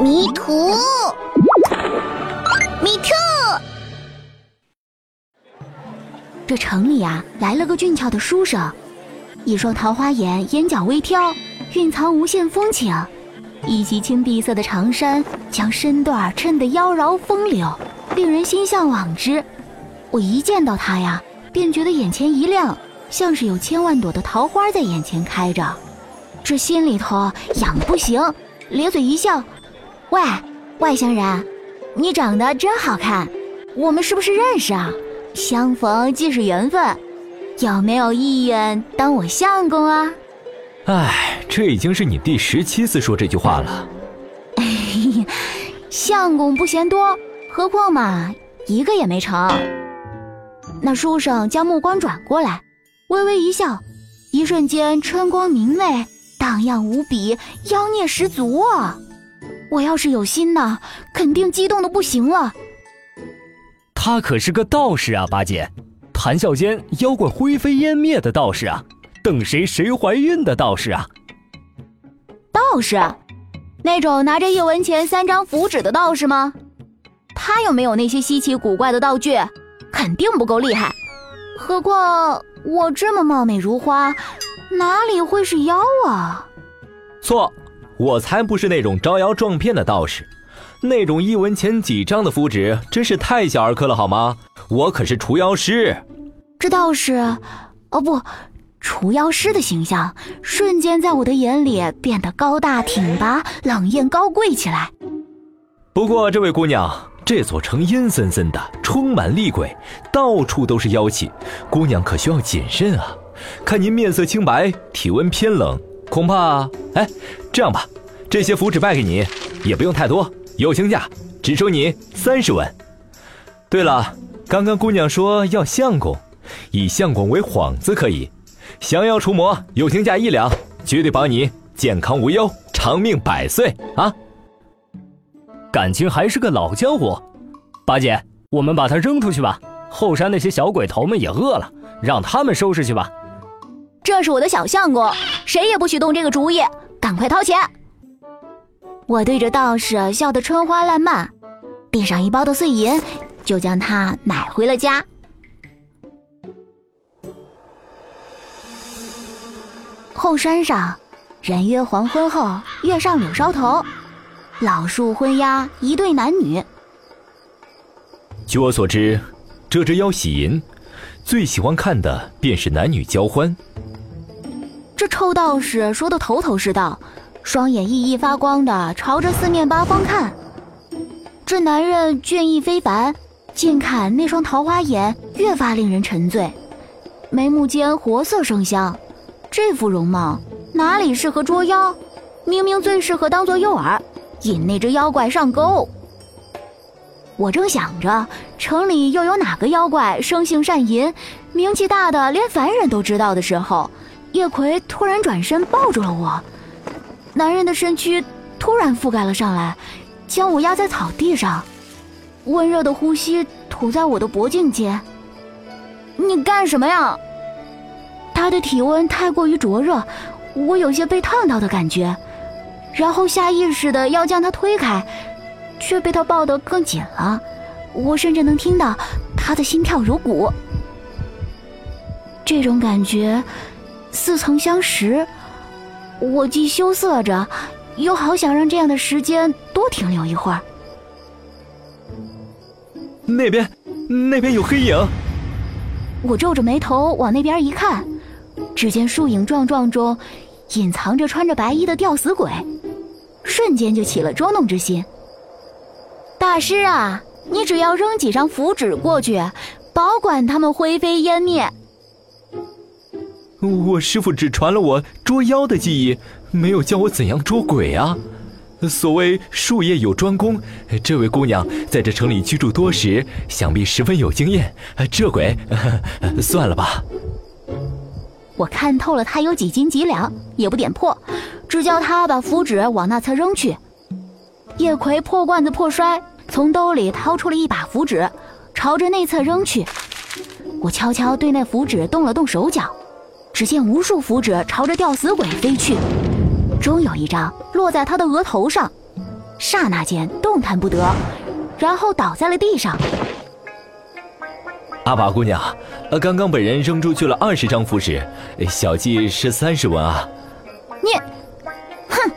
迷途，迷途。这城里啊，来了个俊俏的书生，一双桃花眼，眼角微挑，蕴藏无限风情。一袭青碧色的长衫，将身段衬得妖娆风流，令人心向往之。我一见到他呀，便觉得眼前一亮，像是有千万朵的桃花在眼前开着。这心里头痒的不行，咧嘴一笑：“喂，外乡人，你长得真好看，我们是不是认识啊？相逢即是缘分，有没有意愿当我相公啊？”哎，这已经是你第十七次说这句话了。相公不嫌多，何况嘛，一个也没成。那书生将目光转过来，微微一笑，一瞬间春光明媚。荡漾无比，妖孽十足啊！我要是有心呢，肯定激动的不行了。他可是个道士啊，八戒，谈笑间妖怪灰飞烟灭的道士啊，等谁谁怀孕的道士啊。道士，那种拿着一文钱三张符纸的道士吗？他又没有那些稀奇古怪的道具，肯定不够厉害。何况我这么貌美如花。哪里会是妖啊？错，我才不是那种招摇撞骗的道士，那种一文钱几张的符纸真是太小儿科了，好吗？我可是除妖师。这道士，哦不，除妖师的形象瞬间在我的眼里变得高大挺拔、冷艳高贵起来。不过，这位姑娘，这座城阴森森的，充满厉鬼，到处都是妖气，姑娘可需要谨慎啊。看您面色清白，体温偏冷，恐怕……哎，这样吧，这些符纸卖给你，也不用太多，友情价，只收你三十文。对了，刚刚姑娘说要相公，以相公为幌子可以，降妖除魔，友情价一两，绝对保你健康无忧，长命百岁啊！感情还是个老江湖，八姐，我们把他扔出去吧。后山那些小鬼头们也饿了，让他们收拾去吧。这是我的小相公，谁也不许动这个主意！赶快掏钱！我对着道士笑得春花烂漫，递上一包的碎银，就将他买回了家。后山上，人约黄昏后，月上柳梢头，老树昏鸦一对男女。据我所知，这只妖喜银，最喜欢看的便是男女交欢。这臭道士说的头头是道，双眼熠熠发光的朝着四面八方看。这男人俊逸非凡，近看那双桃花眼越发令人沉醉，眉目间活色生香，这副容貌哪里适合捉妖？明明最适合当做诱饵，引那只妖怪上钩。我正想着城里又有哪个妖怪生性善淫，名气大的连凡人都知道的时候。叶葵突然转身抱住了我，男人的身躯突然覆盖了上来，将我压在草地上，温热的呼吸吐在我的脖颈间。你干什么呀？他的体温太过于灼热，我有些被烫到的感觉，然后下意识的要将他推开，却被他抱得更紧了，我甚至能听到他的心跳如鼓。这种感觉。似曾相识，我既羞涩着，又好想让这样的时间多停留一会儿。那边，那边有黑影。我皱着眉头往那边一看，只见树影幢幢中，隐藏着穿着白衣的吊死鬼，瞬间就起了捉弄之心。大师啊，你只要扔几张符纸过去，保管他们灰飞烟灭。我师傅只传了我捉妖的技艺，没有教我怎样捉鬼啊。所谓术业有专攻，这位姑娘在这城里居住多时，想必十分有经验。这鬼，算了吧。我看透了他有几斤几两，也不点破，只叫他把符纸往那侧扔去。叶葵破罐子破摔，从兜里掏出了一把符纸，朝着内侧扔去。我悄悄对那符纸动了动手脚。只见无数符纸朝着吊死鬼飞去，终有一张落在他的额头上，刹那间动弹不得，然后倒在了地上。阿宝姑娘，呃，刚刚本人扔出去了二十张符纸，小计是三十文啊。你，哼！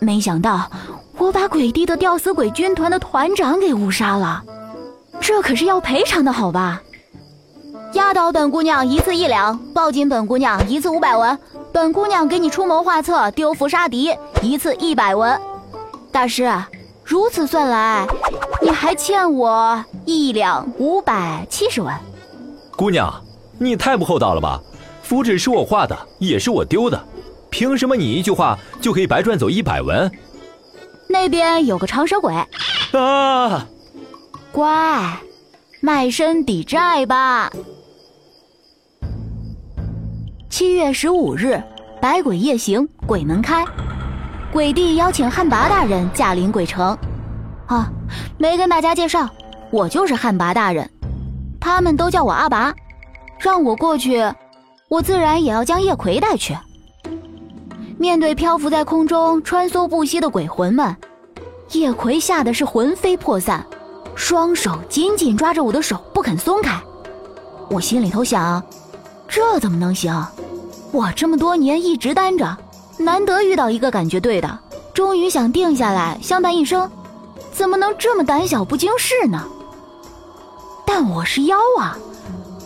没想到我把鬼帝的吊死鬼军团的团长给误杀了，这可是要赔偿的好吧？压倒本姑娘一次一两，抱紧本姑娘一次五百文。本姑娘给你出谋划策、丢符杀敌，一次一百文。大师，如此算来，你还欠我一两五百七十文。姑娘，你太不厚道了吧？符纸是我画的，也是我丢的，凭什么你一句话就可以白赚走一百文？那边有个长舌鬼。啊！乖，卖身抵债吧。七月十五日，百鬼夜行，鬼门开。鬼帝邀请汉魃大人驾临鬼城。啊，没跟大家介绍，我就是汉魃大人。他们都叫我阿拔，让我过去，我自然也要将叶葵带去。面对漂浮在空中、穿梭不息的鬼魂们，叶葵吓得是魂飞魄散，双手紧紧抓着我的手不肯松开。我心里头想，这怎么能行？我这么多年一直单着，难得遇到一个感觉对的，终于想定下来相伴一生，怎么能这么胆小不经事呢？但我是妖啊，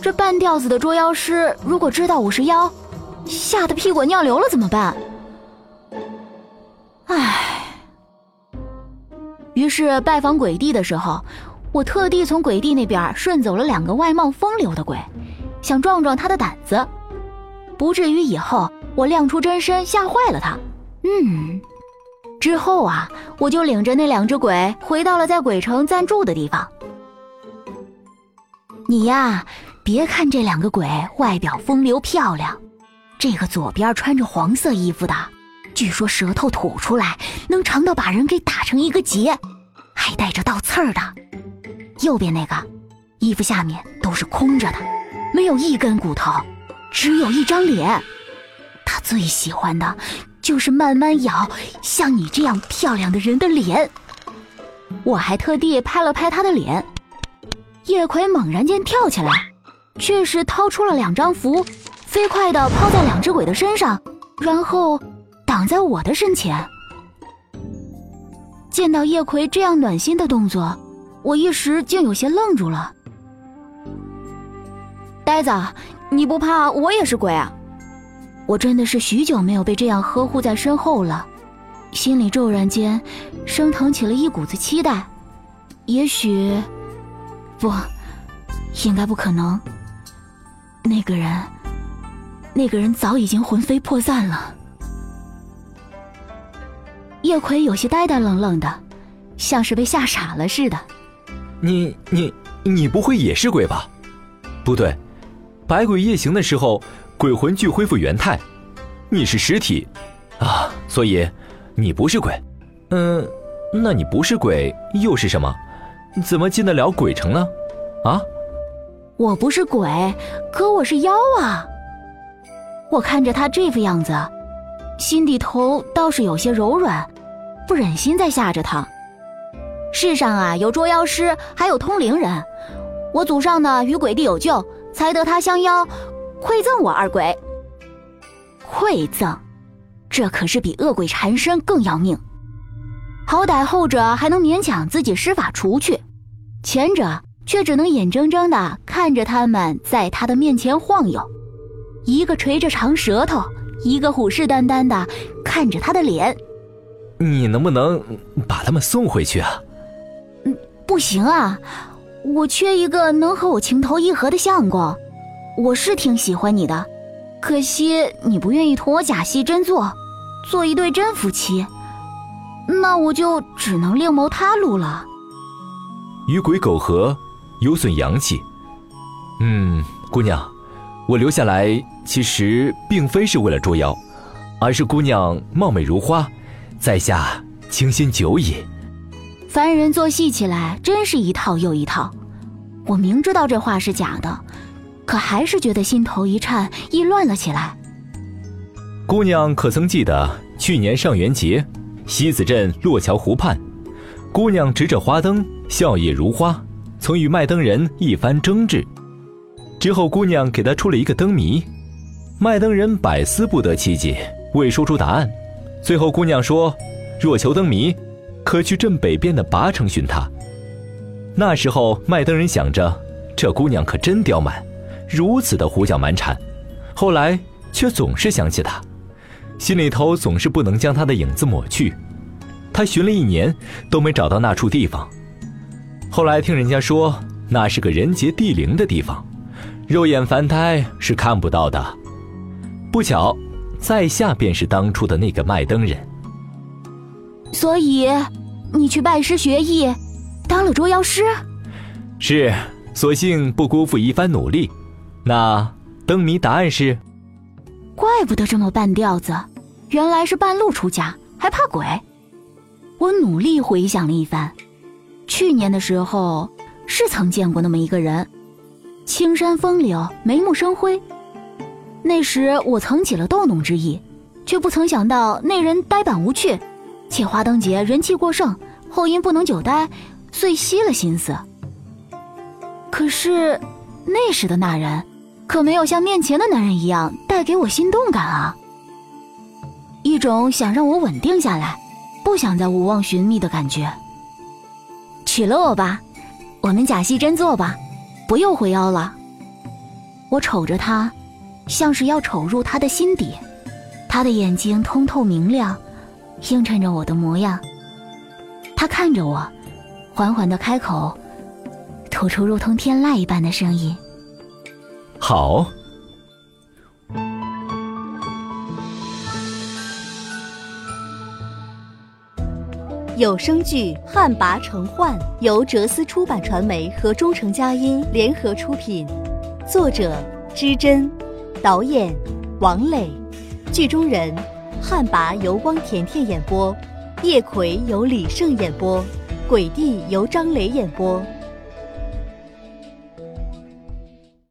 这半吊子的捉妖师如果知道我是妖，吓得屁滚尿流了怎么办？唉。于是拜访鬼帝的时候，我特地从鬼帝那边顺走了两个外貌风流的鬼，想壮壮他的胆子。不至于以后我亮出真身吓坏了他。嗯，之后啊，我就领着那两只鬼回到了在鬼城暂住的地方。你呀，别看这两个鬼外表风流漂亮，这个左边穿着黄色衣服的，据说舌头吐出来能长到把人给打成一个结，还带着倒刺儿的。右边那个，衣服下面都是空着的，没有一根骨头。只有一张脸，他最喜欢的，就是慢慢咬像你这样漂亮的人的脸。我还特地拍了拍他的脸。叶葵猛然间跳起来，却是掏出了两张符，飞快地抛在两只鬼的身上，然后挡在我的身前。见到叶葵这样暖心的动作，我一时竟有些愣住了。呆子。你不怕我也是鬼啊？我真的是许久没有被这样呵护在身后了，心里骤然间升腾起了一股子期待。也许，不，应该不可能。那个人，那个人早已经魂飞魄散了。叶葵有些呆呆愣愣的，像是被吓傻了似的。你你你不会也是鬼吧？不对。百鬼夜行的时候，鬼魂具恢复原态，你是实体，啊，所以你不是鬼。嗯，那你不是鬼又是什么？怎么进得了鬼城呢？啊？我不是鬼，可我是妖啊！我看着他这副样子，心底头倒是有些柔软，不忍心再吓着他。世上啊，有捉妖师，还有通灵人，我祖上呢与鬼帝有旧。才得他相邀，馈赠我二鬼。馈赠，这可是比恶鬼缠身更要命。好歹后者还能勉强自己施法除去，前者却只能眼睁睁的看着他们在他的面前晃悠，一个垂着长舌头，一个虎视眈眈的看着他的脸。你能不能把他们送回去啊？嗯，不行啊。我缺一个能和我情投意合的相公，我是挺喜欢你的，可惜你不愿意同我假戏真做，做一对真夫妻，那我就只能另谋他路了。与鬼苟合，有损阳气。嗯，姑娘，我留下来其实并非是为了捉妖，而是姑娘貌美如花，在下倾心久矣。凡人做戏起来真是一套又一套，我明知道这话是假的，可还是觉得心头一颤，意乱了起来。姑娘可曾记得去年上元节，西子镇洛桥湖畔，姑娘执着花灯，笑靥如花，曾与卖灯人一番争执。之后，姑娘给他出了一个灯谜，卖灯人百思不得其解，未说出答案。最后，姑娘说：“若求灯谜，可去镇北边的拔城寻他。”那时候，麦登人想着，这姑娘可真刁蛮，如此的胡搅蛮缠。后来，却总是想起她，心里头总是不能将她的影子抹去。他寻了一年，都没找到那处地方。后来听人家说，那是个人杰地灵的地方。肉眼凡胎是看不到的，不巧，在下便是当初的那个麦登人。所以，你去拜师学艺，当了捉妖师。是，所幸不辜负一番努力。那灯谜答案是？怪不得这么半吊子，原来是半路出家，还怕鬼。我努力回想了一番，去年的时候是曾见过那么一个人。青山风柳，眉目生辉。那时我曾起了逗弄之意，却不曾想到那人呆板无趣，且花灯节人气过盛，后因不能久待，遂息了心思。可是那时的那人，可没有像面前的男人一样带给我心动感啊。一种想让我稳定下来，不想再无望寻觅的感觉。娶了我吧，我们假戏真做吧。不用回妖了。我瞅着他，像是要瞅入他的心底。他的眼睛通透明亮，映衬着我的模样。他看着我，缓缓的开口，吐出如同天籁一般的声音：“好。”有声剧《旱魃成幻》由哲思出版传媒和中诚佳音联合出品，作者知真，导演王磊，剧中人旱魃由汪甜甜演播，叶葵由李胜演播，鬼帝由张雷演播。